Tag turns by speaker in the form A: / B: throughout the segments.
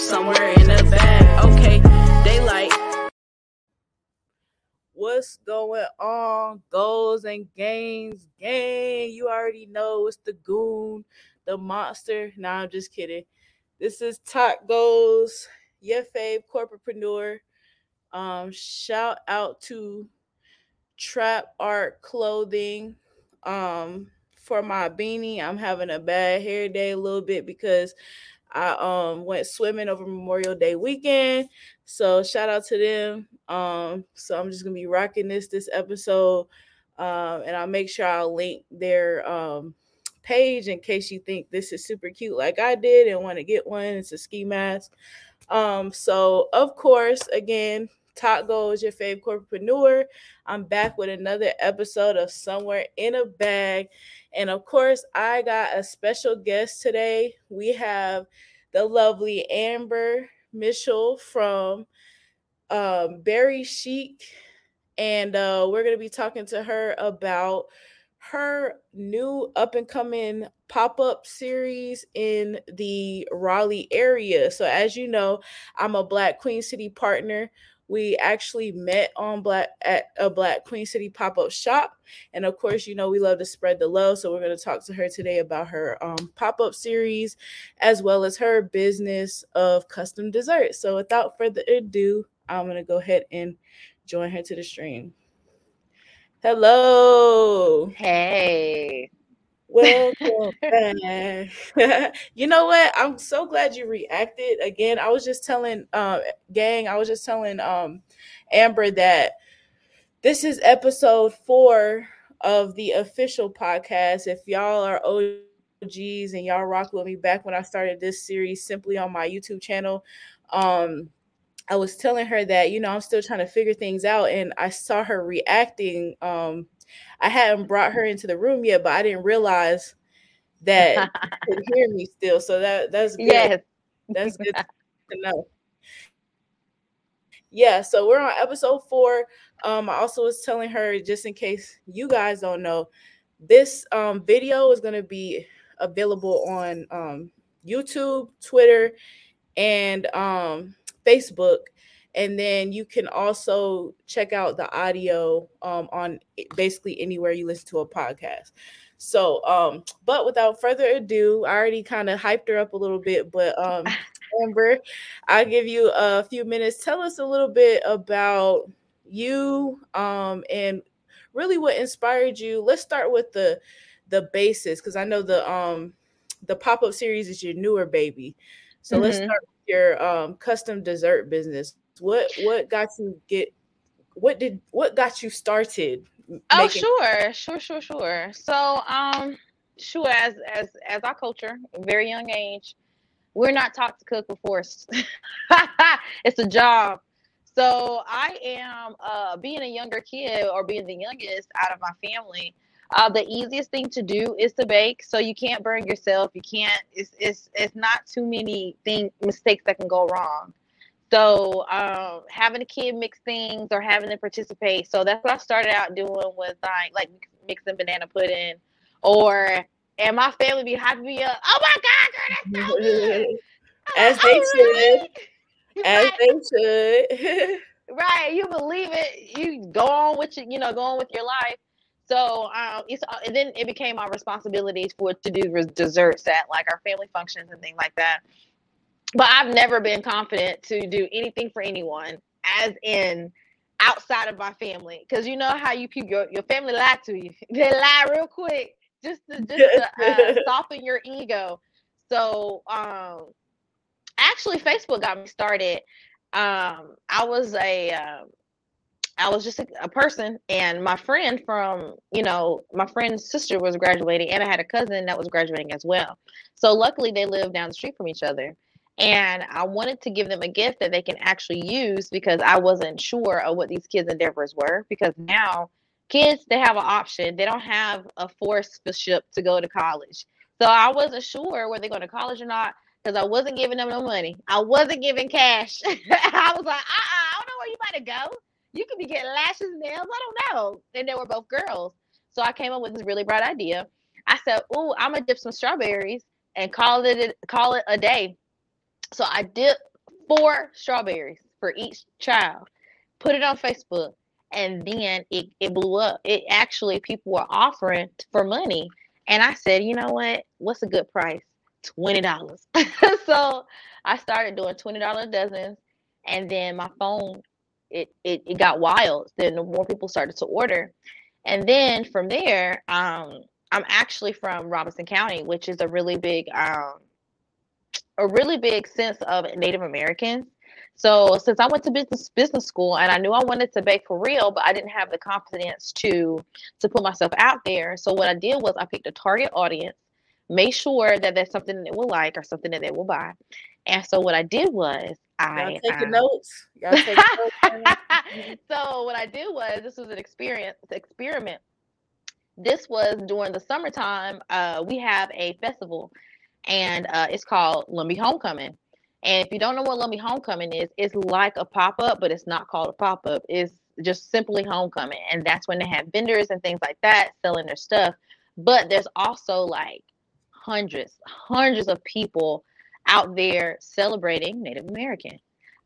A: somewhere in the bag. Okay, daylight. What's going on? Goals and gains, gang. You already know it's the goon, the monster. Nah, I'm just kidding. This is Top Goals, your fave corporatepreneur. Um, shout out to Trap Art Clothing. Um, for my beanie, I'm having a bad hair day a little bit because I um went swimming over Memorial Day weekend. So shout out to them. Um, so I'm just gonna be rocking this this episode. Um, and I'll make sure I'll link their um page in case you think this is super cute like I did and want to get one. It's a ski mask. Um, so of course, again, Top Goals your fave corporatepreneur. I'm back with another episode of Somewhere Innabag. And of course, I got a special guest today. We have the lovely Amber Mitchell from um, Berry Chic. And uh, we're going to be talking to her about her new up and coming pop up series in the Raleigh area. So, as you know, I'm a Black Queen City partner we actually met on black at a black queen city pop-up shop and of course you know we love to spread the love so we're going to talk to her today about her um, pop-up series as well as her business of custom desserts. So without further ado i'm going to go ahead and join her to the stream. Hello.
B: Hey
A: Welcome back. you know what? I'm so glad you reacted. Again, I was just telling um gang, I was just telling um Amber that this is episode four of the official podcast. If y'all are OGs and y'all rock with me back when I started this series simply on my YouTube channel, um, I was telling her that, you know, I'm still trying to figure things out and I saw her reacting um I hadn't brought her into the room yet, but I didn't realize that you could hear me still. So that that's good. Yes. That's good to know. Yeah, so we're on episode four. Um, I also was telling her just in case you guys don't know, this um video is gonna be available on um YouTube, Twitter, and um Facebook and then you can also check out the audio um, on basically anywhere you listen to a podcast. So um but without further ado i already kind of hyped her up a little bit but um amber i'll give you a few minutes. Tell us a little bit about you um and really what inspired you. Let's start with the the basis because i know the um the pop-up series is your newer baby. So mm-hmm. let's start with your um custom dessert business what what got you get what did what got you started?
B: Oh, sure, sure, sure, sure. So, um, sure, as as as our culture, very young age, we're not taught to cook. We're forced. it's a job. So I am uh, being a younger kid or being the youngest out of my family. Uh, the easiest thing to do is to bake. So you can't burn yourself. You can't. It's it's it's not too many thing mistakes that can go wrong. So um, having a kid mix things or having them participate. So that's what I started out doing was like like mixing banana pudding, or and my family be happy me up. Oh my god, girl, that's so good.
A: As they oh, should. As they should.
B: right, you believe it. You go on with you, you know, go on with your life. So um, it's uh, and then it became my responsibility for to do desserts at like our family functions and things like that but I've never been confident to do anything for anyone, as in outside of my family. Because you know how you people, your, your family lie to you. They lie real quick just to just to uh, soften your ego. So um, actually, Facebook got me started. Um, I was a uh, I was just a, a, person, and my friend from, you know, my friend's sister was graduating, and I had a cousin that was graduating as well. So luckily, they lived down the street from each other. And I wanted to give them a gift that they can actually use because I wasn't sure of what these kids' endeavors were. Because now kids, they have an option. They don't have a forceful to go to college. So I wasn't sure were they going to college or not because I wasn't giving them no money. I wasn't giving cash. I was like, uh-uh, I don't know where you might to go. You could be getting lashes, nails. I don't know. And they were both girls. So I came up with this really bright idea I said, "Ooh, I'm gonna dip some strawberries and call it call it a day." So I dipped four strawberries for each child, put it on Facebook, and then it, it blew up. It actually people were offering for money, and I said, "You know what? What's a good price? Twenty dollars." so I started doing twenty dollar dozens, and then my phone it, it it got wild. Then the more people started to order, and then from there, um, I'm actually from Robeson County, which is a really big um, a really big sense of Native Americans. So since I went to business business school and I knew I wanted to bake for real, but I didn't have the confidence to to put myself out there. So what I did was I picked a target audience, made sure that that's something that they will like or something that they will buy. And so what I did was I
A: Y'all taking um, notes. Y'all taking notes.
B: so what I did was this was an experience experiment. This was during the summertime. Uh, we have a festival, and uh, it's called Lumbee Homecoming. And if you don't know what Lumbee Homecoming is, it's like a pop up, but it's not called a pop up. It's just simply homecoming, and that's when they have vendors and things like that selling their stuff. But there's also like hundreds, hundreds of people out there celebrating Native American.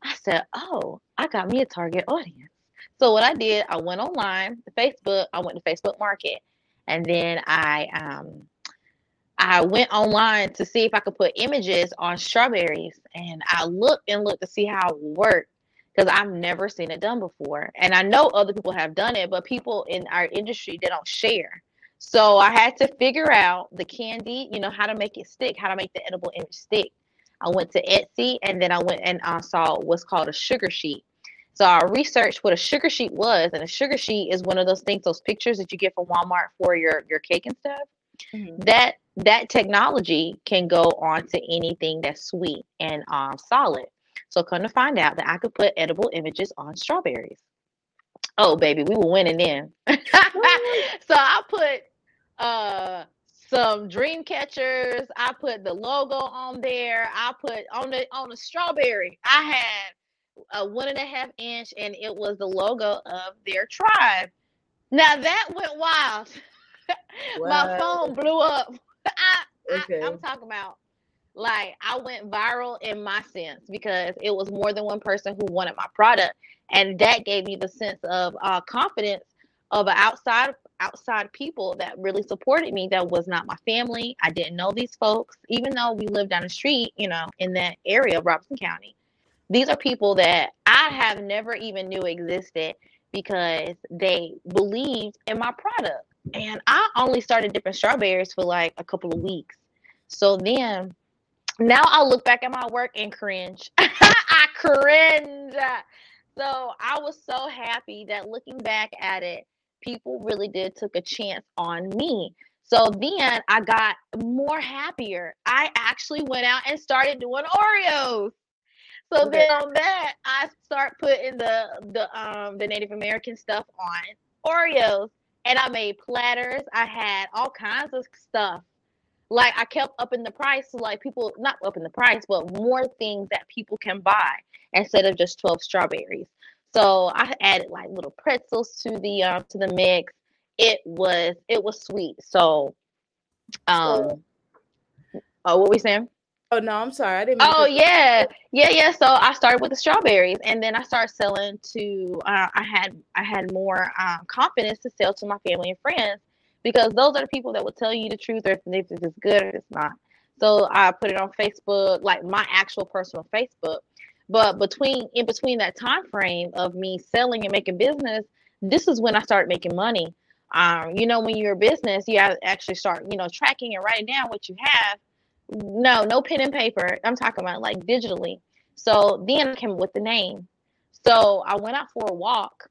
B: I said, Oh, I got me a target audience. So what I did, I went online, Facebook, I went to Facebook Market, and then I um I went online to see if I could put images on strawberries and I looked and looked to see how it worked because I've never seen it done before. And I know other people have done it, but people in our industry they don't share. So I had to figure out the candy, you know, how to make it stick, how to make the edible image stick. I went to Etsy and then I went and I saw what's called a sugar sheet. So I researched what a sugar sheet was, and a sugar sheet is one of those things, those pictures that you get from Walmart for your your cake and stuff. Mm-hmm. That that technology can go on to anything that's sweet and um, solid. So come to find out that I could put edible images on strawberries. Oh baby, we were winning then. so I put uh some dream catchers. I put the logo on there. I put on the on the strawberry. I had a one and a half inch, and it was the logo of their tribe. Now that went wild. My phone blew up. I, okay. I, I'm talking about like I went viral in my sense because it was more than one person who wanted my product, and that gave me the sense of uh, confidence of outside outside people that really supported me that was not my family. I didn't know these folks, even though we lived down the street, you know, in that area of Robeson County. These are people that I have never even knew existed because they believed in my product. And I only started dipping strawberries for like a couple of weeks. So then now I look back at my work and cringe. I cringe. So I was so happy that looking back at it, people really did took a chance on me. So then I got more happier. I actually went out and started doing Oreos. So then on that, I start putting the the um the Native American stuff on Oreos, and I made platters. I had all kinds of stuff. Like I kept up in the price, so like people not up in the price, but more things that people can buy instead of just twelve strawberries. So I added like little pretzels to the um to the mix. It was it was sweet. So um oh what we saying?
A: Oh no, I'm sorry. I didn't.
B: Oh yeah, yeah, yeah. So I started with the strawberries, and then I started selling to. Uh, I had I had more uh, confidence to sell to my family and friends because those are the people that will tell you the truth or if it's good or it's not. So I put it on Facebook, like my actual personal Facebook, but between in between that time frame of me selling and making business, this is when I started making money. Um, you know, when you're a business, you have to actually start, you know, tracking and writing down what you have. No, no pen and paper. I'm talking about like digitally. So then I came with the name. So I went out for a walk.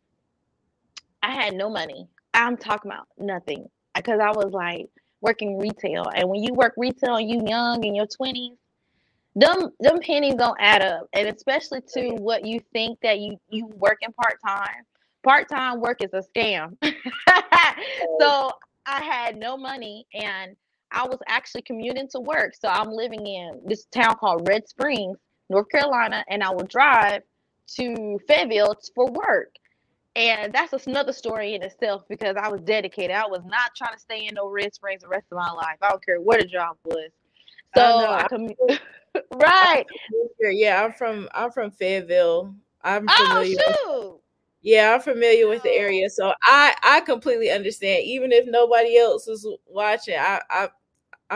B: I had no money. I'm talking about nothing because I was like working retail. And when you work retail, you young in your 20s, them them pennies don't add up and especially to what you think that you you working part-time part-time work is a scam so i had no money and i was actually commuting to work so i'm living in this town called red springs north carolina and i would drive to fayetteville for work And that's another story in itself because I was dedicated. I was not trying to stay in no Red Springs the rest of my life. I don't care what the job was. So I, I com- right.
A: Yeah, I'm from I'm from Fayetteville. I'm
B: Oh
A: familiar. with-
B: shoot.
A: yeah, I'm familiar with the
B: Oh.
A: area, so I I completely understand. Even if nobody else is watching, I I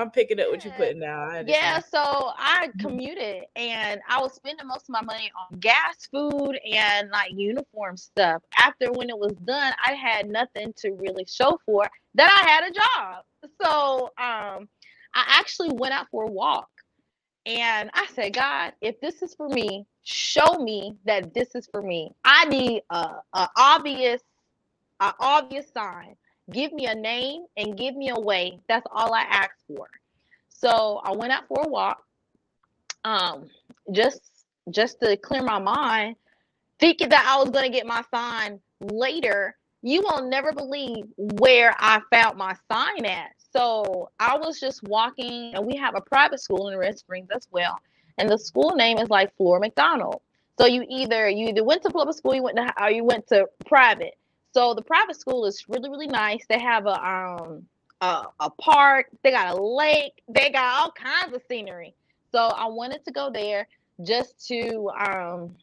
A: I'm picking up what you're putting down.
B: Yeah, so I
A: Mhm.
B: commuted and I was spending most of my money on gas, food, and like uniform stuff. After when it was done, I had nothing to really show for that I had a job. So um I actually went out for a walk and I said, God, if this is for me, show me that this is for me. I need a, a obvious, a obvious sign. Give me a name and give me a way. That's all I asked for. So I went out for a walk, um, just just to clear my mind, thinking that I was gonna get my sign later. You will never believe where I found my sign at. So I was just walking, and we have a private school in Red Springs as well, and the school name is like Flora Macdonald. So you either you either went to public school, you went to or you went to private. So the private school is really really nice. They have a um a, a park, they got a lake, they got all kinds of scenery. So I wanted to go there just to um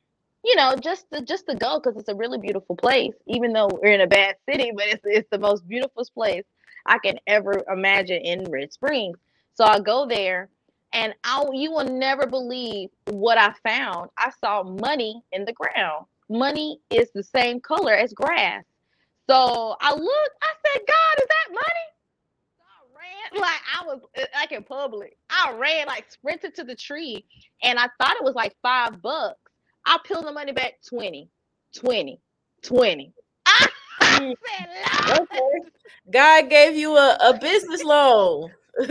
B: you know just to just to go because it's a really beautiful place even though we're in a bad city but it's it's the most beautiful place i can ever imagine in red springs. So i go there and i you will never believe what i found. I saw money in the ground. Money is the same color as grass so i looked i said god is that money so I ran like I was uh, like in public. I ran like sprinted to the tree and I thought it was like five bucks. I peeled the money back 20, 20, 20. I
A: Mm,
B: said.
A: Okay. God gave you a, a business loan.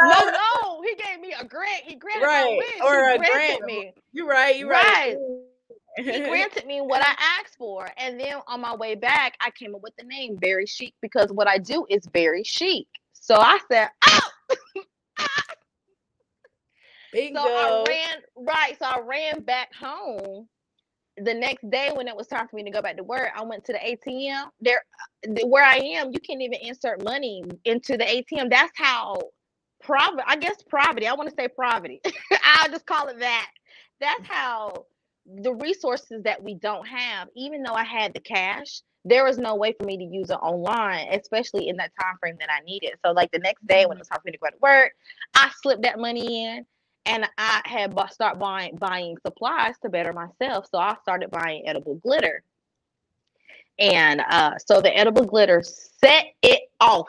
B: No, no, he gave me a grant. He granted
A: Right, or a grant.
B: me.
A: You're right, you're right.
B: He granted me what I asked for. And then on my way back, I came up with the name Berry Chic because what I do is very chic. So I said, oh,
A: Bingo.
B: So I ran right. So I ran back home. The next day, when it was time for me to go back to work, I went to the ATM. There, uh, where I am, you can't even insert money into the ATM. That's how private. I guess poverty. I want to say poverty. I'll just call it that. That's how the resources that we don't have. Even though I had the cash, there was no way for me to use it online, especially in that time frame that I needed. So, like the next day when it was time for me to go to work, I slipped that money in and I had bought, start buying buying supplies to better myself. So I started buying edible glitter, and uh, so the edible glitter set it off.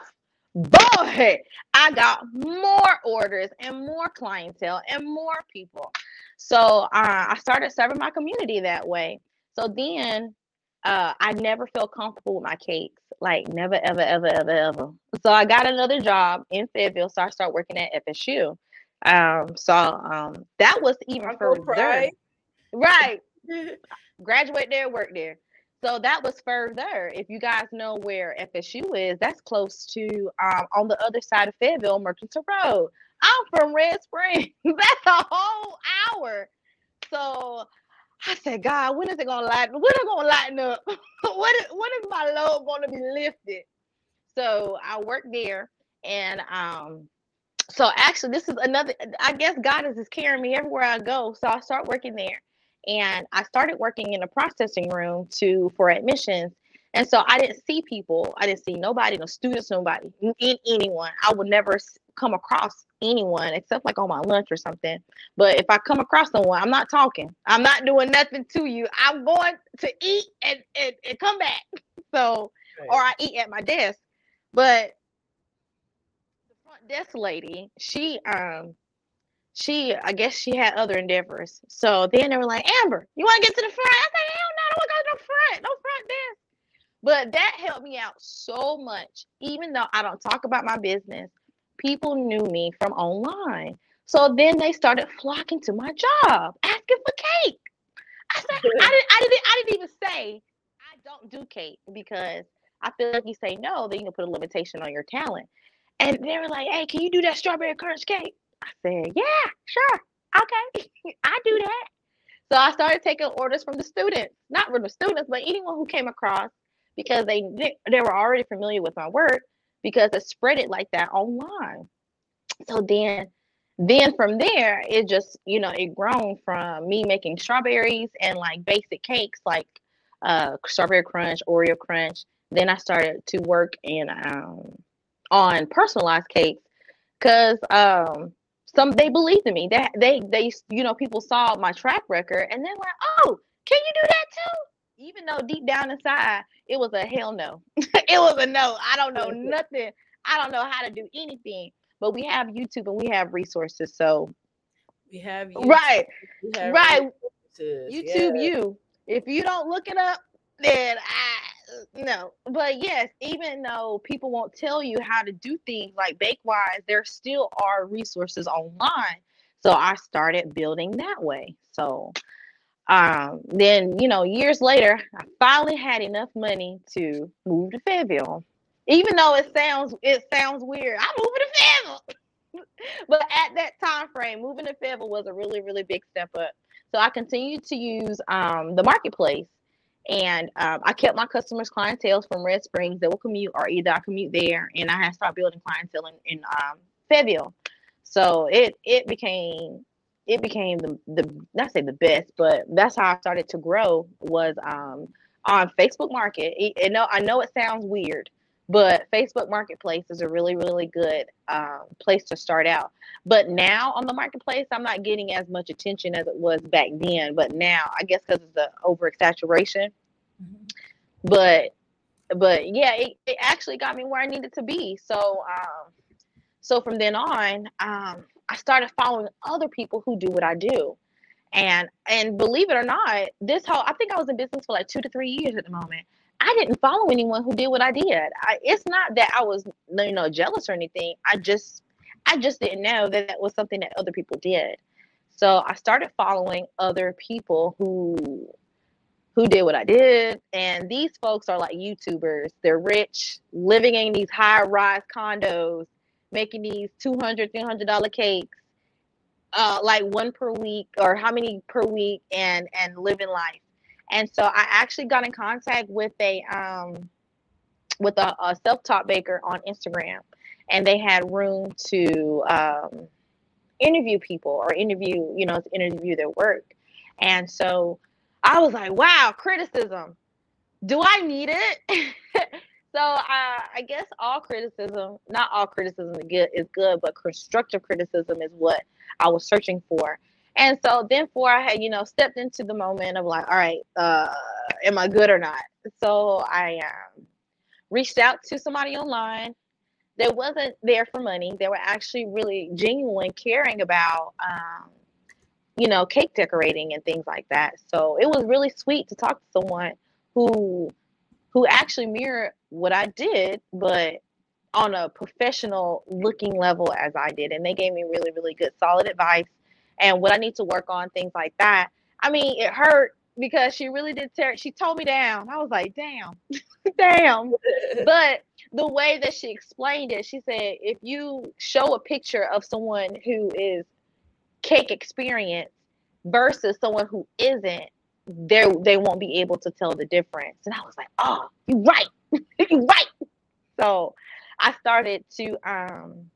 B: Boy, I got more orders and more clientele and more people. So uh, I started serving my community that way. So then uh, I never felt comfortable with my cakes, like never, ever, ever, ever, ever. So I got another job in Fayetteville. So I started working at FSU. Um, so um, that was even further. Right. Graduate there, work there. So that was further. If you guys know where FSU is, that's close to um, on the other side of Fayetteville, Murchison Road. I'm from Red Springs. that's a whole hour. So I said, God, when is it gonna lighten? When it gonna lighten up? when is, when is my load gonna be lifted? So I worked there, and um, so actually, this is another. I guess God is just carrying me everywhere I go. So I start working there, and I started working in a processing room to for admissions. And so I didn't see people. I didn't see nobody, no students, nobody, anyone. I would never come across anyone except like on my lunch or something. But if I come across someone, I'm not talking. I'm not doing nothing to you. I'm going to eat and, and, and come back. So, or I eat at my desk. But the front desk lady, she um she I guess she had other endeavors. So then they were like, Amber, you want to get to the front? I said, hell no, I don't want to go to the front. No front desk. But that helped me out so much. Even though I don't talk about my business, people knew me from online. So then they started flocking to my job, asking for cake. I said, I didn't, I didn't, I didn't even say I don't do cake because I feel like you say no, then you can put a limitation on your talent. And they were like, hey, can you do that strawberry crunch cake? I said, yeah, sure. Okay. I do that. So I started taking orders from the students, not from the students, but anyone who came across because they they were already familiar with my work because I spread it like that online. So then then from there it just you know it grown from me making strawberries and like basic cakes like uh strawberry crunch oreo crunch. Then i started to work in um on personalized cakes because um some they believed in me. That they, they they you know people saw my track record and they're like oh can you do that too even though deep down inside it was a hell no it was a no i don't know nothing i don't know how to do anything but we have YouTube and we have resources. So
A: we have
B: YouTube, right, have right. YouTube, yeah. you. If you don't look it up, then I no. But yes, even though people won't tell you how to do things like Bakewise, there still are resources online. So I started building that way. So um, then you know, years later, I finally had enough money to move to Fayetteville even though it sounds it sounds weird. I'm moving to Fayetteville. but at that time frame, moving to Fayetteville was a really, really big step up. So I continued to use um, the marketplace. And um, I kept my customers' clientele from Red Springs. that will commute, or either I commute there, and I had to start building clientele in, in um, Fayetteville. So it it became it became the the not say the best, but that's how I started to grow was um, on Facebook Market. It, it, no, I know it sounds weird, but Facebook Marketplace is a really, really good um, place to start out. But now on the marketplace, I'm not getting as much attention as it was back then. But now, I guess because of the oversaturation. Mm-hmm. But but yeah, it, it actually got me where I needed to be. So um, so from then on, um, I started following other people who do what I do. And and believe it or not, this whole I think I was in business for like two to three years at the moment. I didn't follow anyone who did what I did. I, it's not that I was you know jealous or anything. I just I just didn't know that that was something that other people did. So I started following other people who who did what I did. And these folks are like YouTubers. They're rich, living in these high rise condos, making these $200, $300 cakes, uh, like one per week or how many per week and, and living life. And so I actually got in contact with a um with a, a self-taught baker on Instagram, and they had room to um, interview people or interview, you know, interview their work. And so I was like, wow, criticism. Do I need it? so uh, I guess all criticism, not all criticism is good, but constructive criticism is what I was searching for. And so then for I had, you know, stepped into the moment of like, all right, uh, am I good or not? So I um, reached out to somebody online that wasn't there for money. They were actually really genuine, caring about, um, you know, cake decorating and things like that. So it was really sweet to talk to someone who who actually mirror what I did, but on a professional looking level as I did. And they gave me really, really good, solid advice and what I need to work on, things like that. I mean, it hurt because she really did tear she told me down. I was like, damn, damn. but the way that she explained it, she said, if you show a picture of someone who is cake experience versus someone who isn't, they they won't be able to tell the difference. And I was like, oh, you're right. you're right. So I started to um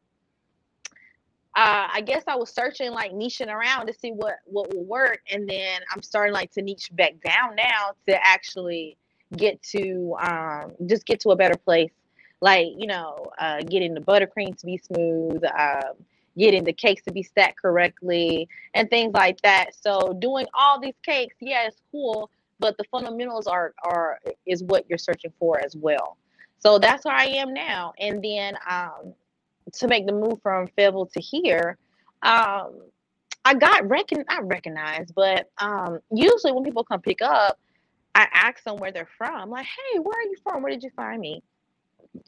B: uh, I guess I was searching like niching around to see what what will work, and then I'm starting like to niche back down now to actually get to um, just get to a better place. Like you know, uh, getting the buttercream to be smooth, um, getting the cakes to be stacked correctly, and things like that. So doing all these cakes, yeah, it's cool, but the fundamentals are are is what you're searching for as well. So that's where I am now. And then um, to make the move from Fayetteville to here, um, I got recon not recognized, but um, usually when people come pick up, I ask them where they're from. like, hey, where are you from? Where did you find me?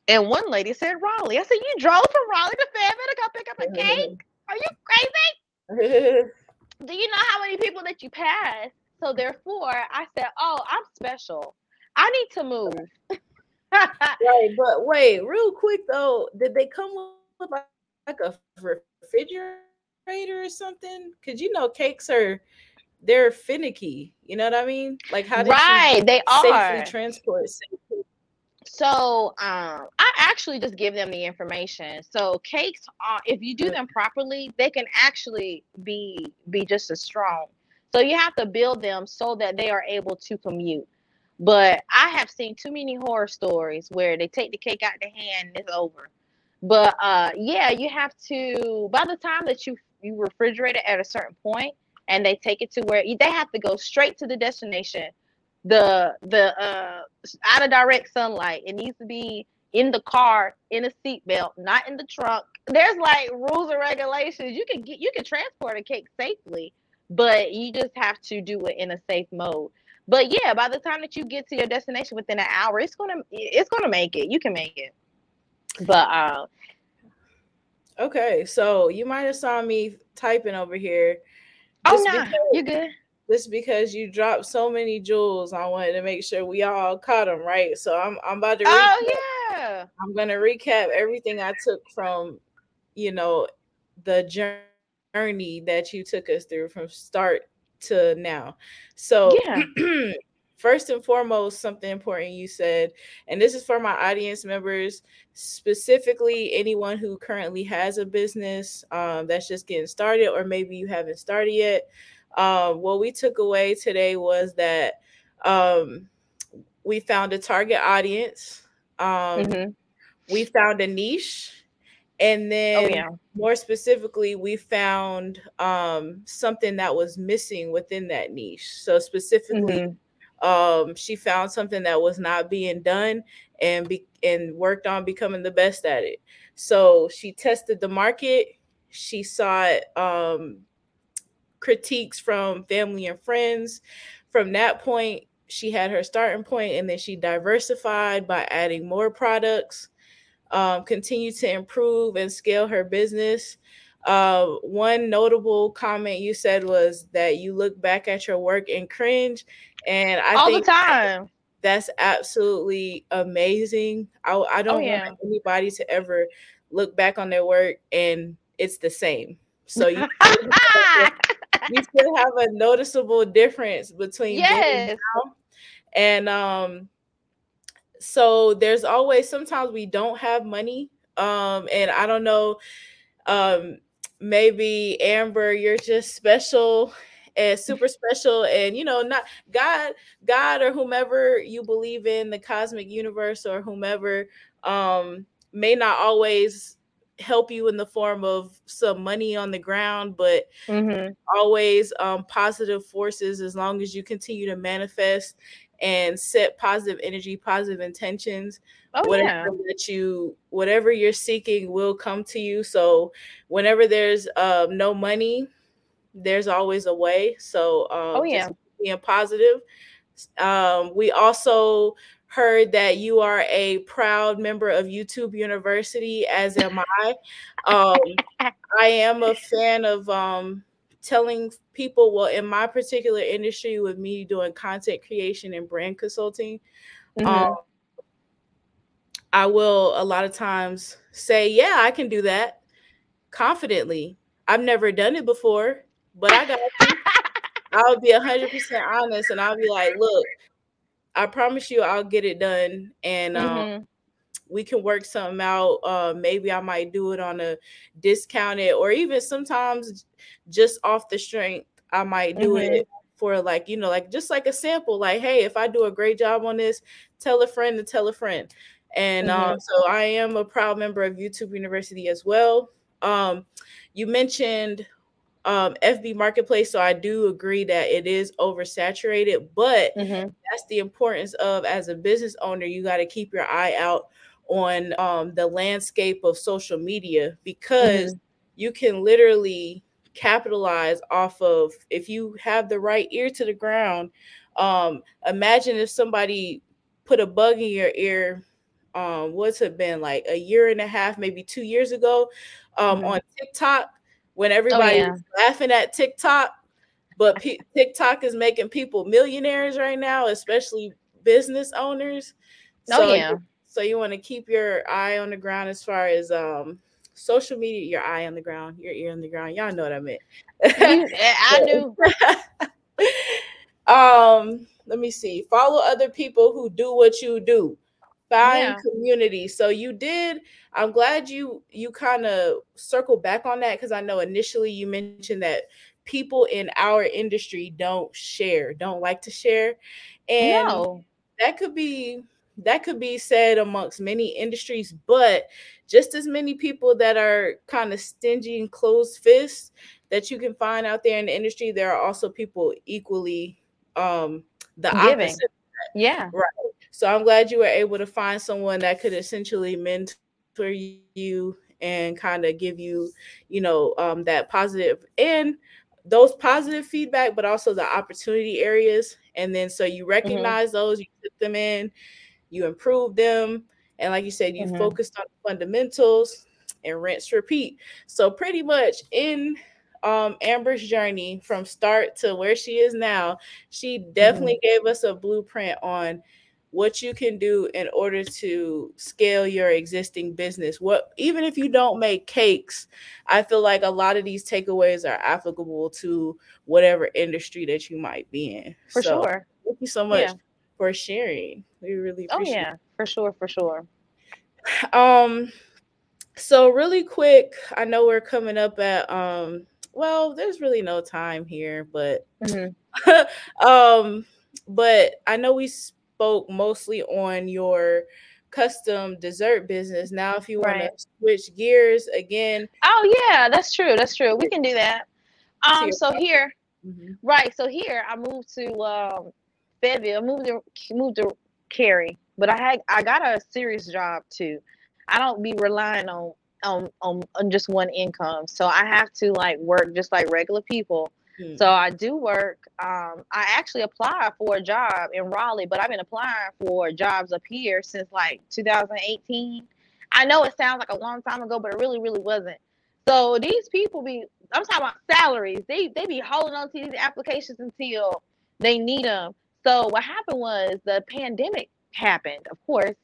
B: And one lady said Raleigh. I said, you drove from Raleigh to Fayetteville to go pick up a cake? Are you crazy? Do you know how many people that you pass? So therefore, I said, oh, I'm special. I need to move.
A: right, but wait, real quick though, did they come with like, like a refrigerator or something? Because you know cakes are they're finicky. You know what I mean? Like how did
B: right, they
A: safely
B: are.
A: transport? Safely?
B: So um, I actually just give them the information. So cakes, uh, if you do them properly, they can actually be be just as strong. So you have to build them so that they are able to commute. But I have seen too many horror stories where they take the cake out the hand and it's over. But uh, yeah, you have to. By the time that you you refrigerate it at a certain point, and they take it to where they have to go straight to the destination the the uh out of direct sunlight. It needs to be in the car in a seatbelt, not in the trunk. There's like rules and regulations. You can get you can transport a cake safely, but you just have to do it in a safe mode. But yeah, by the time that you get to your destination within an hour, it's gonna it's gonna make it. You can make it. But uh
A: Okay, so you might have saw me typing over here.
B: oh no,
A: because-
B: you're good.
A: Just because you dropped so many jewels, I wanted to make sure we all caught them right. So I'm I'm about to.
B: Oh
A: recap-
B: yeah.
A: I'm gonna recap everything I took from, you know, the journey that you took us through from start to now. So
B: Yeah.
A: first and foremost, something important you said, and this is for my audience members, specifically anyone who currently has a business um, that's just getting started, or maybe you haven't started yet. Um, what we took away today was that um, we found a target audience. Um,
B: Mhm.
A: we found a niche and then
B: Oh yeah.
A: more specifically we found um, something that was missing within that niche so specifically
B: Mhm.
A: um, she found something that was not being done and be and worked on becoming the best at it so she tested the market she sought um, critiques from family and friends. From that point she had her starting point and then she diversified by adding more products um, continue to improve and scale her business. Uh, one notable comment you said was that you look back at your work and cringe and i
B: All
A: think
B: the time.
A: that's absolutely amazing. I, I don't
B: yeah.
A: want anybody to ever look back on their work and it's the same. So you you still have a noticeable difference between
B: yes.
A: now. And um so there's always sometimes we don't have money. Um and I don't know um maybe Amber you're just special and super special and you know not God God or whomever you believe in the cosmic universe or whomever um may not always help you in the form of some money on the ground but
B: Mhm.
A: always um, positive forces as long as you continue to manifest and set positive energy positive intentions
B: Oh yeah.
A: whatever that you whatever you're seeking will come to you so whenever there's um, no money there's always a way so um,
B: Oh yeah.
A: being positive um, we also heard that you are a proud member of youtube university as am i um, I am a fan of um telling people well in my particular industry with me doing content creation and brand consulting
B: Mhm.
A: um I will a lot of times say yeah I can do that confidently I've never done it before but I got. I'll be 100% honest and I'll be like look I promise you I'll get it done and um
B: Mhm.
A: we can work something out. Uh, maybe I might do it on a discounted or even sometimes just off the strength. I might do
B: Mhm.
A: it for like, you know, like just like a sample, like, hey, if I do a great job on this, tell a friend to tell a friend. And um, so I am a proud member of YouTube University as well. Um, you mentioned um, FB Marketplace, so I do agree that it is oversaturated, but
B: Mhm.
A: that's the importance of as a business owner you got to keep your eye out on um, the landscape of social media because you can literally capitalize off of if you have the right ear to the ground um imagine if somebody put a bug in your ear um what's it been like a year and a half maybe two years ago um
B: Mhm.
A: on tiktok when everybody
B: yeah.
A: laughing at tiktok but P- tiktok is making people millionaires right now especially business owners
B: Oh
A: so
B: yeah.
A: so you want to keep your eye on the ground as far as um social media, your eye on the ground, your ear on the ground. Y'all know what I meant.
B: I I knew.
A: um, let me see. Follow other people who do what you do. Find
B: Yeah.
A: community. So you did. I'm glad you you kind of circle back on that because I know initially you mentioned that people in our industry don't share, don't like to share, and
B: No.
A: that could be that could be said amongst many industries but just as many people that are kind of stingy and closed fists that you can find out there in the industry there are also people equally um the
B: Giving.
A: opposite
B: Yeah.
A: So i'm glad you were able to find someone that could essentially mentor you and kind of give you you know um that positive and those positive feedback but also the opportunity areas. And then so you recognize those you put them in you improve them and like you said you
B: Mhm.
A: focused on fundamentals and rinse repeat. So pretty much in um amber's journey from start to where she is now she definitely gave us a blueprint on what you can do in order to scale your existing business what even if you don't make cakes i feel like a lot of these takeaways are applicable to whatever industry that you might be in
B: For
A: So,
B: sure.
A: thank you so much
B: Yeah.
A: for sharing we really appreciate
B: Oh
A: appreciate
B: yeah. For sure. For sure.
A: um so really quick i know we're coming up at um well there's really no time here but
B: Mhm.
A: um but i know we spoke mostly on your custom dessert business now if you want
B: Right.
A: to switch gears again
B: Oh yeah. That's true. That's true. We can do that. Um. So here.
A: mhm,
B: Right. So here I moved to um Fayetteville. I moved to moved to Cary, but I had I got a serious job too. I don't be relying on on on, on just one income. So I have to like work just like regular people. So I do work. Um, I actually applied for a job in Raleigh, but I've been applying for jobs up here since like 2018. I know it sounds like a long time ago, but it really, really wasn't. So these people be, I'm talking about salaries. They they be holding on to these applications until they need them. So what happened was the pandemic happened, of course,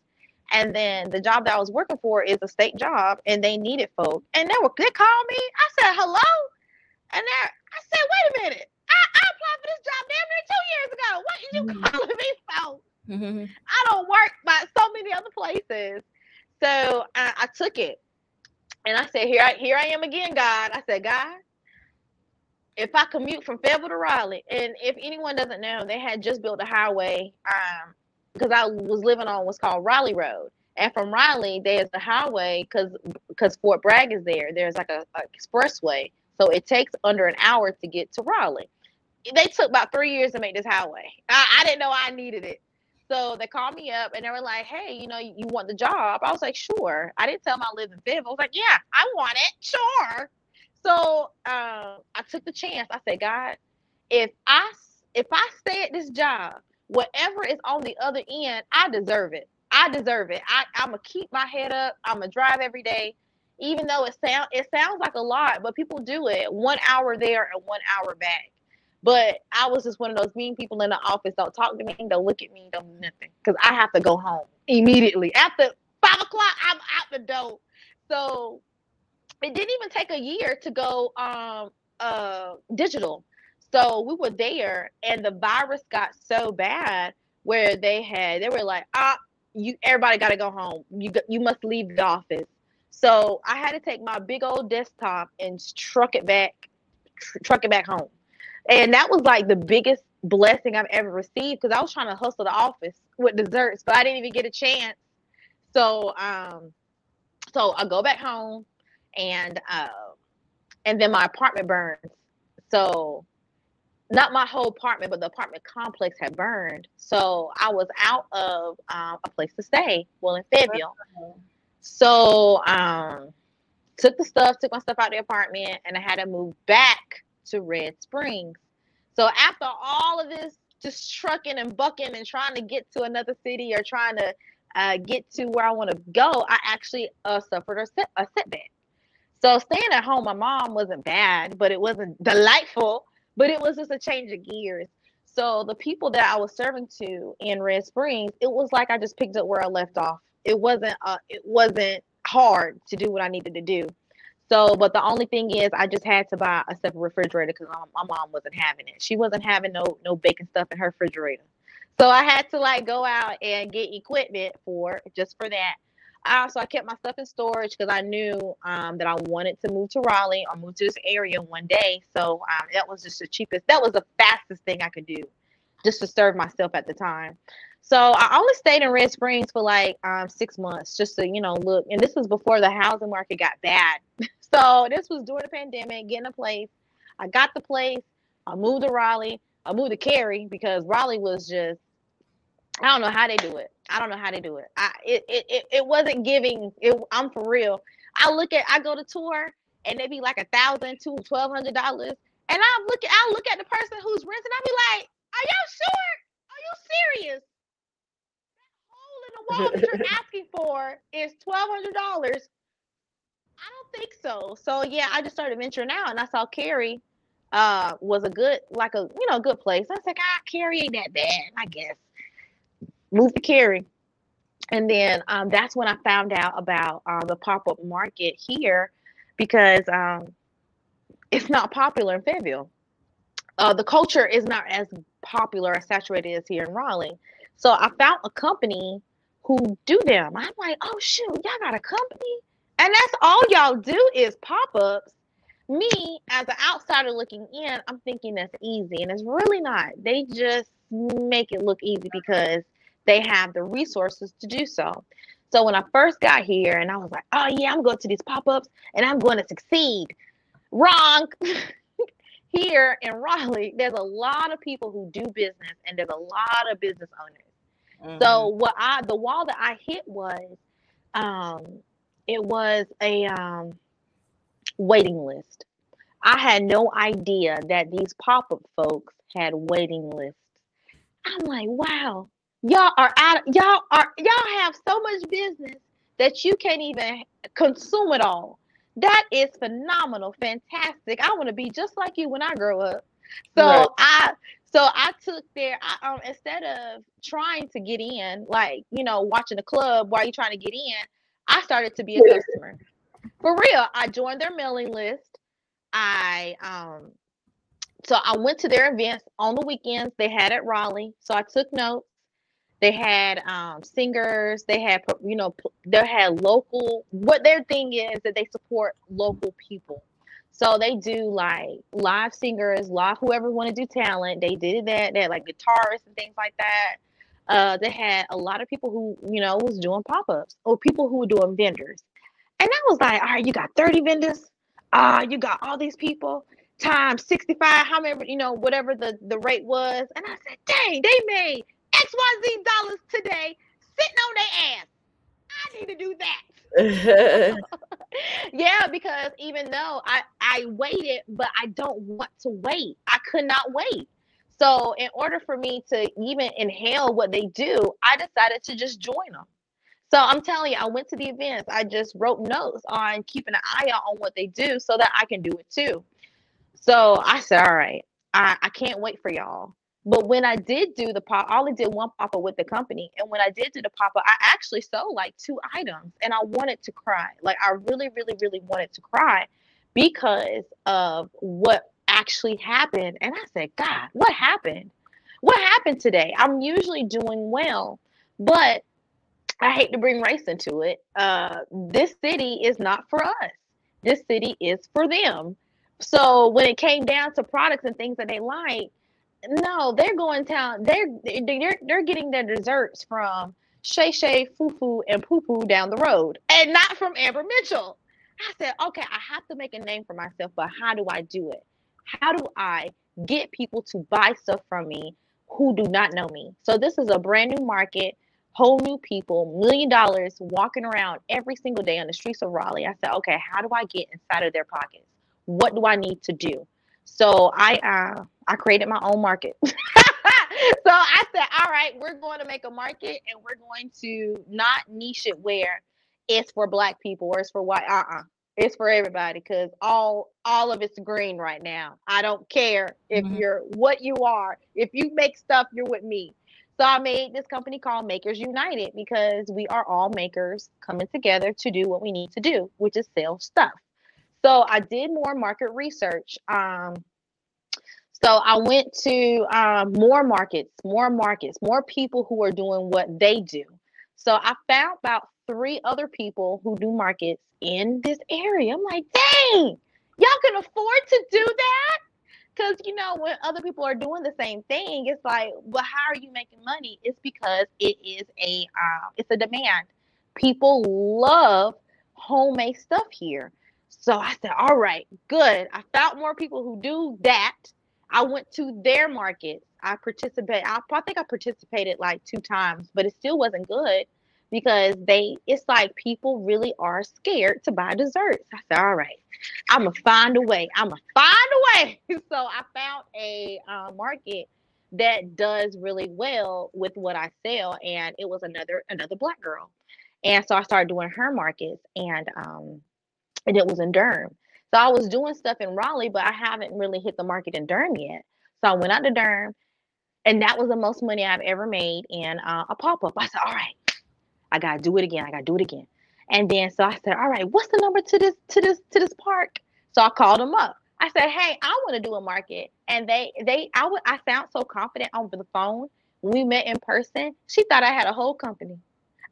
B: and then the job that I was working for is a state job, and they needed folk. And they were they called me. I said hello, and they I said wait a minute. I, I applied for this job damn near two years ago. What are you
A: Mhm.
B: calling me for?
A: Mhm.
B: I don't work by so many other places. So I, I took it. And I said, here I here I am again, God. I said, God, if I commute from Fayetteville to Raleigh, and if anyone doesn't know, they had just built a highway, um, because I was living on what's called Raleigh Road. And from Raleigh, there's a highway because because Fort Bragg is there. There's like a, a expressway. So it takes under an hour to get to Raleigh. They took about three years to make this highway. I, I didn't know I needed it. So they called me up and they were like, "Hey, you know, you want the job?" I was like, "Sure." I didn't tell them I lived in Fayetteville. I was like, "Yeah, I want it, sure." So um, I took the chance. I said, "God, if I if I stay at this job, whatever is on the other end, I deserve it. I deserve it. I, I'm gonna keep my head up. I'm gonna drive every day, even though it sound it sounds like a lot, but people do it. One hour there and one hour back. But I was just one of those mean people in the office. Don't talk to me. Don't look at me. Don't nothing. Because I have to go home immediately after five o'clock. I'm out the door. So it didn't even take a year to go um uh digital. So we were there, and the virus got so bad where they had they were like, ah, you everybody got to go home. You you must leave the office. So I had to take my big old desktop and truck it back, tr- truck it back home, and that was like the biggest blessing I've ever received because I was trying to hustle the office with desserts, but I didn't even get a chance. So um, so I go back home, and uh, and then my apartment burns. So not my whole apartment, but the apartment complex had burned. So I was out of um, a place to stay, well in Fayetteville. So um, took the stuff, took my stuff out of the apartment, and I had to move back to Red Springs. So after all of this, just trucking and bucking and trying to get to another city or trying to uh, get to where I want to go, I actually uh, suffered a, set, a setback. So staying at home, my mom wasn't bad, but it wasn't delightful. But it was just a change of gears. So the people that I was serving to in Red Springs, it was like I just picked up where I left off. It wasn't uh, it wasn't hard to do what I needed to do. So, but the only thing is, I just had to buy a separate refrigerator because my, mom wasn't having it. She wasn't having no no baking stuff in her refrigerator. So I had to like go out and get equipment for just for that. Uh, so I kept my stuff in storage because I knew um, that I wanted to move to Raleigh or move to this area one day. So um, that was just the cheapest. That was the fastest thing I could do, just to serve myself at the time. So I only stayed in Red Springs for like um, six months, just to you know look. And this was before the housing market got bad. so this was during the pandemic, getting a place. I got the place. I moved to Raleigh. I moved to Cary because Raleigh was just I don't know how they do it. I don't know how they do it. I it it, it wasn't giving it I'm for real. I look at I go to tour and they be like a thousand to twelve hundred dollars. And I look at I look at the person who's renting, I be like, Are y'all sure? Are you serious? That hole in the wall that you're asking for is twelve hundred dollars. I don't think so. So yeah, I just started venturing out and I saw Cary uh was a good like a you know good place. I was like, ah, Cary ain't that bad, I guess moved to Cary. And then um, that's when I found out about uh, the pop up market here because um, it's not popular in Fayetteville. Uh, the culture is not as popular as saturated as here in Raleigh. So I found a company who do them. I'm like, oh shoot, y'all got a company, and that's all y'all do is pop ups. Me as an outsider looking in, I'm thinking that's easy, and it's really not. They just make it look easy because they have the resources to do so. So when I first got here and I was like, oh yeah, I'm going to these pop-ups and I'm going to succeed. Wrong. here in Raleigh, there's a lot of people who do business and there's a lot of business owners. Mm-hmm. So what I the wall that I hit was um it was a um waiting list. I had no idea that these pop-up folks had waiting lists. I'm like, wow, y'all are out y'all are y'all have so much business that you can't even consume it all that is phenomenal fantastic i want to be just like you when i grow up so right. i so i took there I, um, instead of trying to get in like you know watching the club while you're trying to get in i started to be a customer for real i joined their mailing list i um so i went to their events on the weekends they had at raleigh so i took notes they had um, singers. They had, you know, they had local. What their thing is that they support local people. So they do like live singers, live whoever want to do talent. They did that. They had like guitarists and things like that. Uh, they had a lot of people who, you know, was doing pop ups or people who were doing vendors. And I was like, all right, you got 30 vendors. Uh, you got all these people times 65, how many, you know, whatever the, the rate was. And I said, dang, they made XYZ dollars today sitting on their ass. I need to do that. yeah, because even though I, I waited, but I don't want to wait. I could not wait. So, in order for me to even inhale what they do, I decided to just join them. So, I'm telling you, I went to the events. I just wrote notes on keeping an eye out on what they do so that I can do it too. So, I said, All right, I, I can't wait for y'all. But when I did do the pop, I only did one pop with the company. And when I did do the pop I actually sold like two items and I wanted to cry. Like I really, really, really wanted to cry because of what actually happened. And I said, God, what happened? What happened today? I'm usually doing well, but I hate to bring race into it. Uh, this city is not for us. This city is for them. So when it came down to products and things that they like, no, they're going town. They're they're they're getting their desserts from Shay Shay, Fufu, and Poo Poo down the road, and not from Amber Mitchell. I said, okay, I have to make a name for myself, but how do I do it? How do I get people to buy stuff from me who do not know me? So this is a brand new market, whole new people, million dollars walking around every single day on the streets of Raleigh. I said, okay, how do I get inside of their pockets? What do I need to do? So I uh, I created my own market. so I said, all right, we're going to make a market and we're going to not niche it where it's for black people or it's for white. Uh-uh. It's for everybody because all all of it's green right now. I don't care if mm-hmm. you're what you are. If you make stuff, you're with me. So I made this company called Makers United because we are all makers coming together to do what we need to do, which is sell stuff. So I did more market research. Um, so I went to um, more markets, more markets, more people who are doing what they do. So I found about three other people who do markets in this area. I'm like, dang, y'all can afford to do that? Because you know, when other people are doing the same thing, it's like, well, how are you making money? It's because it is a um, it's a demand. People love homemade stuff here. So I said, all right, good. I found more people who do that. I went to their market. I participate. I, I think I participated like two times, but it still wasn't good because they it's like people really are scared to buy desserts. I said, all right, I'm gonna find a way. I'm gonna find a way. so I found a uh, market that does really well with what I sell, and it was another another black girl, and so I started doing her markets, and um, and it was in Durham. So I was doing stuff in Raleigh, but I haven't really hit the market in Durham yet. So I went out to Durham, and that was the most money I've ever made in uh, a pop up. I said, all right, I gotta do it again. I gotta do it again. And then so I said, all right, what's the number to this to this to this park? So I called them up. I said, hey, I want to do a market. And they they I would I sound so confident over the phone. We met in person, she thought I had a whole company.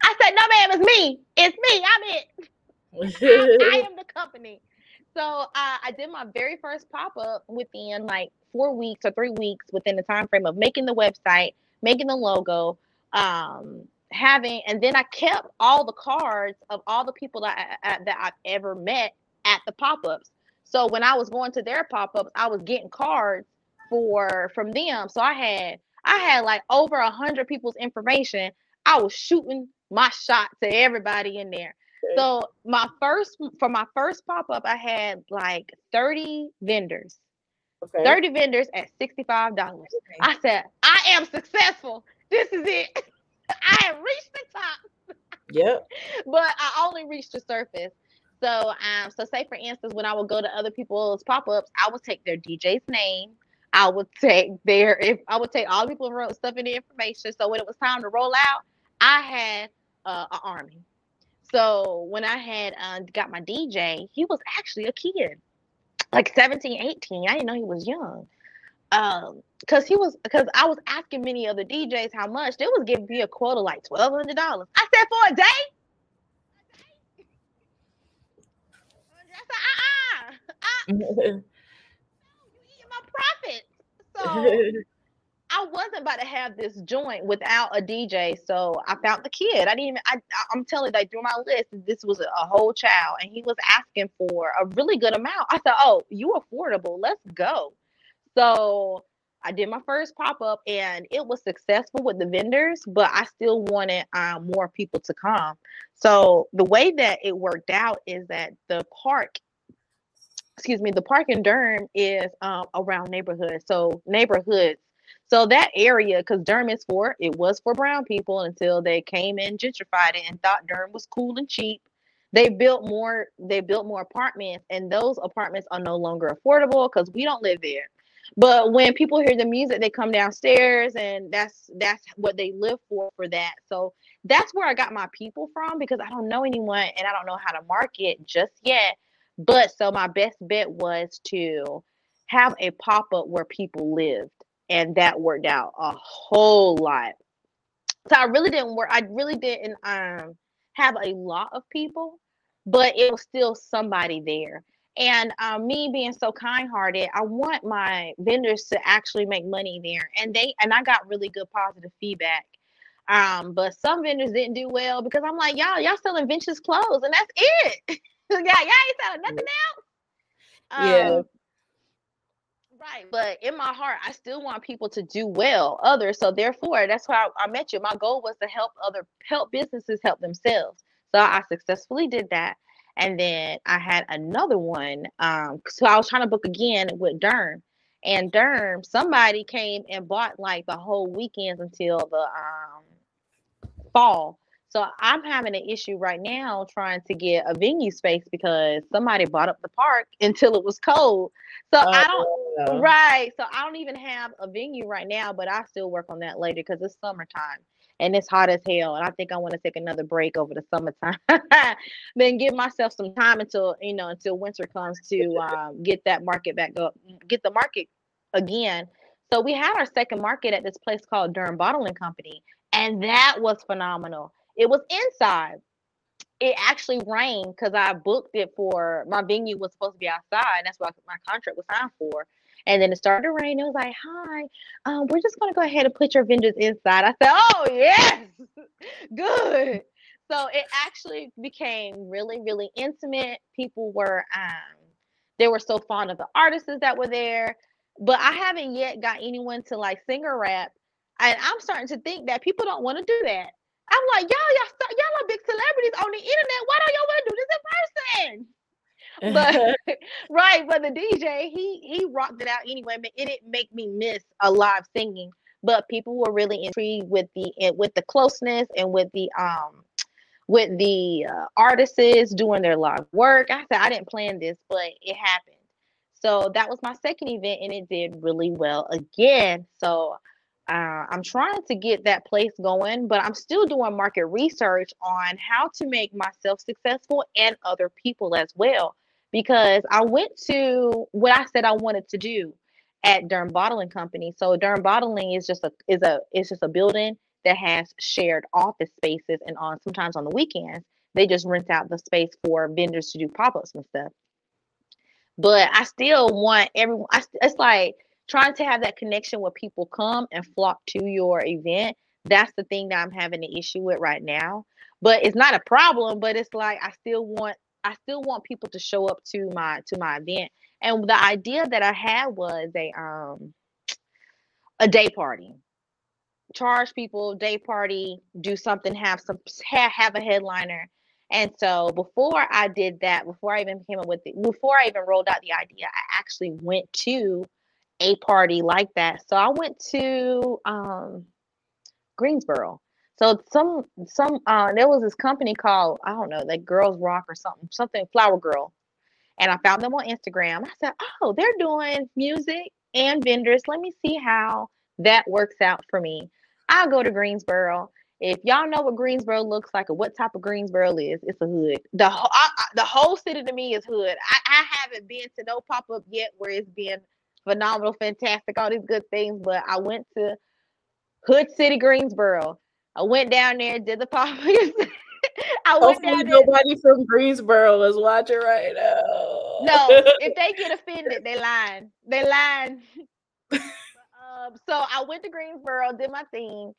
B: I said, no, ma'am, it's me. It's me. I'm it. I, I am the company. So uh, I did my very first pop up within like four weeks or three weeks within the time frame of making the website, making the logo, um, having, and then I kept all the cards of all the people that I, that I've ever met at the pop ups. So when I was going to their pop ups, I was getting cards for from them. So I had I had like over a hundred people's information. I was shooting my shot to everybody in there. So my first for my first pop up, I had like 30 vendors. Okay. 30 vendors at $65. Okay. I said, I am successful. This is it. I have reached the top.
A: Yep.
B: but I only reached the surface. So um, so say for instance, when I would go to other people's pop-ups, I would take their DJ's name. I would take their if I would take all the people who wrote stuff in the information. So when it was time to roll out, I had uh, an army. So when I had uh, got my DJ, he was actually a kid, like 17, 18. I didn't know he was young. Um, cause he was, cause I was asking many other DJs how much they was giving me a quota like twelve hundred dollars. I said for a day. I said, uh-uh, uh, you eat my profit. So I wasn't about to have this joint without a DJ, so I found the kid. I didn't even. I, I'm telling you, like through my list, this was a, whole child, and he was asking for a really good amount. I thought, oh, you affordable? Let's go. So I did my first pop up, and it was successful with the vendors, but I still wanted um, more people to come. So the way that it worked out is that the park excuse me, the park in Durham is um, around neighborhoods. So neighborhoods so that area, because Durham is for it was for brown people until they came and gentrified it and thought Durham was cool and cheap. They built more, they built more apartments, and those apartments are no longer affordable because we don't live there. But when people hear the music, they come downstairs, and that's that's what they live for for that. So that's where I got my people from because I don't know anyone and I don't know how to market just yet. But so my best bet was to have a pop up where people lived and that worked out a whole lot. So I really didn't work. I really didn't um have a lot of people, but it was still somebody there. And um, me being so kind-hearted, I want my vendors to actually make money there, and they and I got really good positive feedback. Um, but some vendors didn't do well because I'm like, y'all, y'all selling vintage clothes, and that's it. yeah, y'all ain't selling nothing else. Um, yeah. Right. But in my heart, I still want people to do well, others. So therefore, that's why I, I met you. My goal was to help other help businesses help themselves. So I successfully did that. And then I had another one. Um, so I was trying to book again with Durham And Durham somebody came and bought like the whole weekends until the um fall. So I'm having an issue right now trying to get a venue space because somebody bought up the park until it was cold. So I don't. Right. So I don't even have a venue right now, but I still work on that later because it's summertime and it's hot as hell. And I think I want to take another break over the summertime. then give myself some time until you know until winter comes to um, get that market back up, get the market again. So we had our second market at this place called Durham Bottling Company, and that was phenomenal. It was inside. It actually rained because I booked it for my venue was supposed to be outside. And that's what my contract was signed for. And then it started to rain. It was like, hi, um, we're just going to go ahead and put your vendors inside. I said, oh, yes, good. So it actually became really, really intimate. People were, um, they were so fond of the artists that were there. But I haven't yet got anyone to like sing or rap. And I'm starting to think that people don't want to do that. I'm like, y'all, y'all, y'all are big celebrities on the internet. Why don't y'all want to do this in person? but right, but the DJ he he rocked it out anyway. But it didn't make me miss a live singing. But people were really intrigued with the eh, with the closeness and with the um with the uh, artists doing their live work. I said I didn't plan this, but it happened. So that was my second event, and it did really well again. So uh, I'm trying to get that place going, but I'm still doing market research on how to make myself successful and other people as well because I went to what I said I wanted to do at Durham Bottling Company. So Durham Bottling is just a is a is just a building that has shared office spaces and on sometimes on the weekends they just rent out the space for vendors to do pop-ups and stuff. But I still want everyone I, it's like trying to have that connection where people come and flock to your event. That's the thing that I'm having an issue with right now. But it's not a problem, but it's like I still want I still want people to show up to my to my event. And the idea that I had was a um a day party. Charge people day party, do something, have some have, a headliner. And so before I did that, before I even came up with it, before I even rolled out the idea, I actually went to a party like that. So I went to um Greensboro so some some uh there was this company called I don't know like Girls Rock or something something Flower Girl, and I found them on Instagram. I said, oh, they're doing music and vendors. Let me see how that works out for me. I'll go to Greensboro. If y'all know what Greensboro looks like or what type of Greensboro is, it's a hood. The whole the whole city to me is hood. I, I haven't been to no pop up yet where it's been phenomenal, fantastic, all these good things. But I went to Hood City, Greensboro. I went down there, did the pop.
A: I went Hopefully down there. Nobody from Greensboro is watching right now.
B: No, if they get offended, they lying. They lying. um, so I went to Greensboro, did my thing,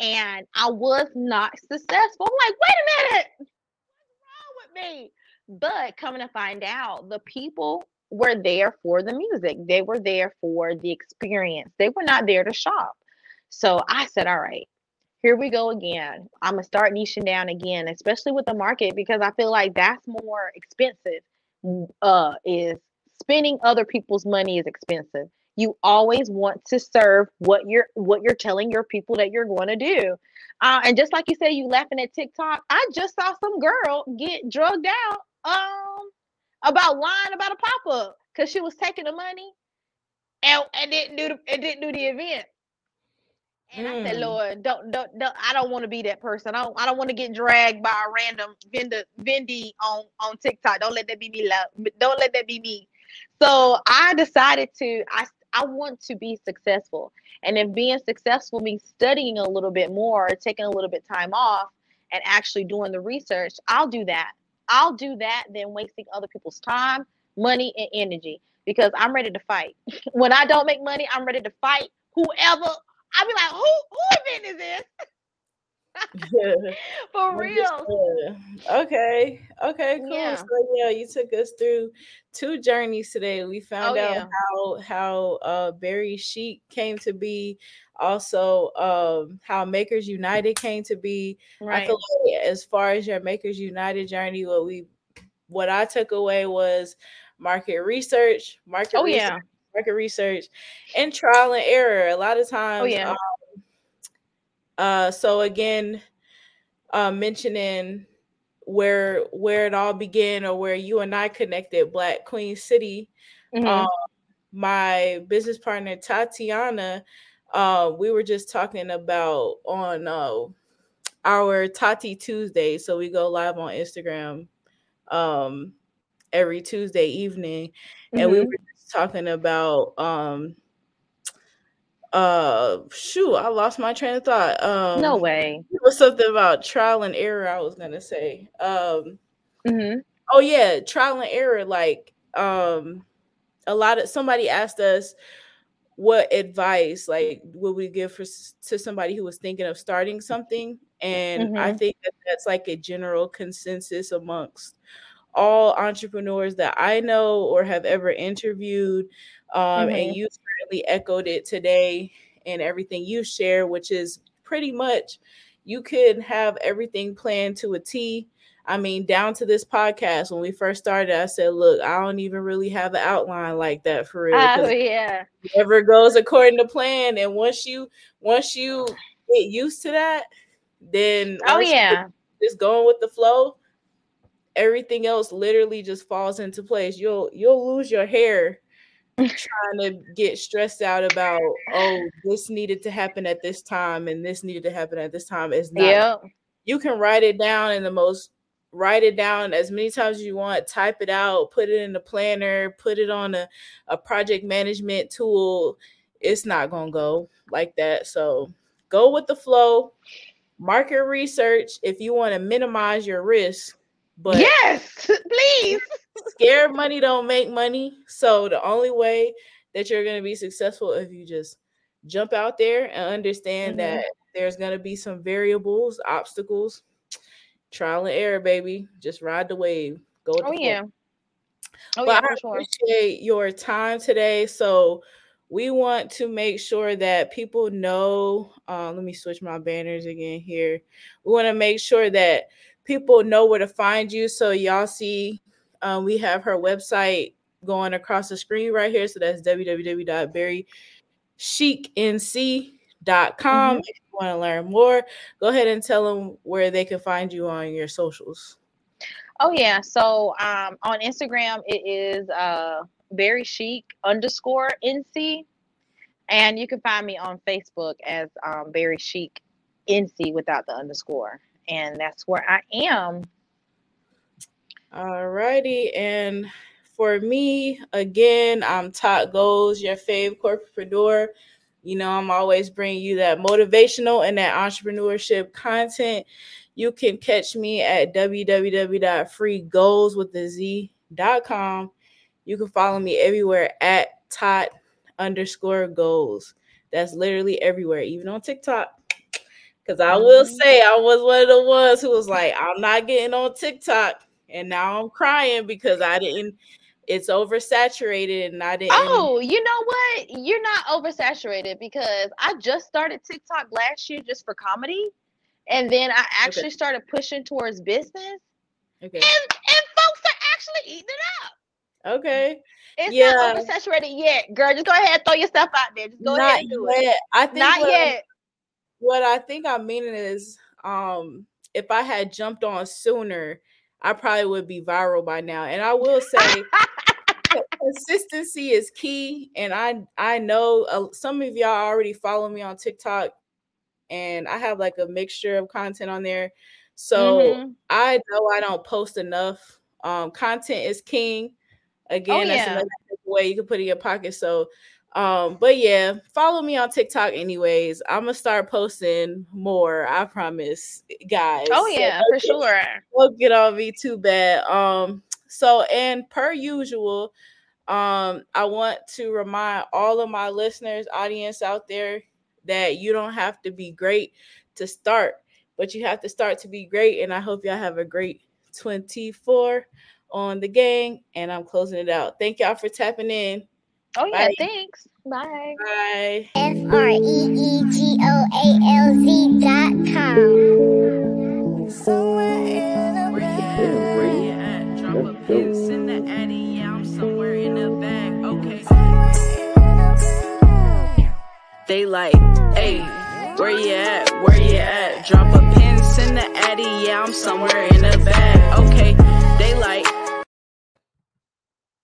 B: and I was not successful. I'm like, wait a minute, what's wrong with me? But coming to find out, the people were there for the music. They were there for the experience. They were not there to shop. So I said, all right, here we go again. I'm gonna start niching down again, especially with the market because I feel like that's more expensive. Uh, is spending other people's money is expensive. You always want to serve what you're what you're telling your people that you're going to do. Uh, and just like you said, you laughing at TikTok. I just saw some girl get drugged out um about lying about a pop up because she was taking the money and, and didn't do the and didn't do the event. And mm. I said, mm. Lord, don't, don't, don't I don't want to be that person. I don't, I don't want to get dragged by a random vendor, Vendy on on TikTok. Don't let that be me. Love. Don't let that be me. So I decided to. I I want to be successful, and if being successful means studying a little bit more, taking a little bit time off, and actually doing the research, I'll do that. I'll do that than wasting other people's time, money, and energy because I'm ready to fight. when I don't make money, I'm ready to fight whoever I'll be like, who who event is this? For real.
A: Okay. Okay, cool. Yeah. So yeah, you took us through two journeys today. We found oh, out yeah. how how uh Berry Chic came to be, also um how Makers United came to be. Right. I feel like as far as your Makers United journey, what we what I took away was market research, market oh, research, yeah market research and trial and error. A lot of oh, times. Oh yeah. Um, uh, so again, uh, mentioning where where it all began or where you and I connected, Black Queen City. Mm-hmm. Um, my business partner Tatiana, uh, we were just talking about on uh, our Tati Tuesday. So we go live on Instagram um, every Tuesday evening, mm-hmm. and we mm-hmm. were just talking about um, uh shoot i lost my train of thought um
B: no way
A: it was something about trial and error i was gonna say um mm-hmm. oh yeah trial and error like um a lot of somebody asked us what advice like would we give for to somebody who was thinking of starting something and mm-hmm. i think that that's like a general consensus amongst all entrepreneurs that i know or have ever interviewed um, mm-hmm. and you echoed it today and everything you share, which is pretty much you could have everything planned to a T. I mean, down to this podcast, when we first started, I said, Look, I don't even really have an outline like that for real.
B: Oh, yeah.
A: Never goes according to plan. And once you once you get used to that, then
B: oh yeah,
A: just going with the flow, everything else literally just falls into place. You'll you'll lose your hair trying to get stressed out about oh this needed to happen at this time and this needed to happen at this time is not
B: yeah
A: you can write it down in the most write it down as many times as you want type it out put it in the planner put it on a, a project management tool. It's not gonna go like that. So go with the flow market research. If you want to minimize your risk but
B: yes please
A: scared money don't make money. So the only way that you're going to be successful if you just jump out there and understand mm-hmm. that there's going to be some variables, obstacles, trial and error, baby. Just ride the wave. Go.
B: oh yeah.
A: Oh, but yeah, I sure. appreciate your time today. So we want to make sure that people know. Uh, let me switch my banners again here. We want to make sure that people know where to find you. So y'all see um, we have her website going across the screen right here. So that's www.berrychicnc.com. Mm-hmm. If you want to learn more, go ahead and tell them where they can find you on your socials.
B: Oh yeah. So um, on Instagram it is uh Berry Chic underscore NC. And you can find me on Facebook as um, Berry Chic NC without the underscore. And that's where I am
A: all righty. And for me, again, I'm Tot Goals, your fave corporatepreneur. You know, I'm always bringing you that motivational and that entrepreneurship content. You can catch me at www.freegoalz.com. You can follow me everywhere at tot underscore goals. That's literally everywhere, even on TikTok. Because I will mm-hmm. say, I was one of the ones who was like, I'm not getting on TikTok and now I'm crying because I didn't. It's oversaturated, and I didn't.
B: Oh, you know what? You're not oversaturated because I just started TikTok last year just for comedy, and then I actually okay. started pushing towards business. Okay. And and folks are actually eating it
A: up. Okay.
B: It's yeah. not oversaturated yet, girl. Just go ahead and throw yourself out there. Just go not ahead and do yet. it. I think not
A: what,
B: yet.
A: What I think I'm meaning is, um, if I had jumped on sooner, I probably would be viral by now. And I will say consistency is key. And I I know uh, some of y'all already follow me on TikTok, and I have like a mixture of content on there. So mm-hmm. I know I don't post enough. Um, content is king. Oh, Again, oh, yeah. that's another way you can put in your pocket. So um, but yeah, follow me on TikTok anyways. I'm gonna start posting more, I promise, guys.
B: Oh yeah, so for get, sure.
A: Don't get on me too bad. Um, so and per usual, um, I want to remind all of my listeners, audience out there, that you don't have to be great to start, but you have to start to be great. And I hope y'all have a great 24 on the gang. And I'm closing it out. Thank y'all for tapping in.
B: Oh yeah, Bye. thanks. Bye.
A: Bye.
B: F R E E G O A L Z dot com. Somewhere Innabag. Where you at? Drop a pin, send the addy. Yeah, I'm somewhere in the bag. Okay.
A: They like, hey, where you at? Where you at? Drop a pin, send the addy. Yeah, I'm somewhere in the bag.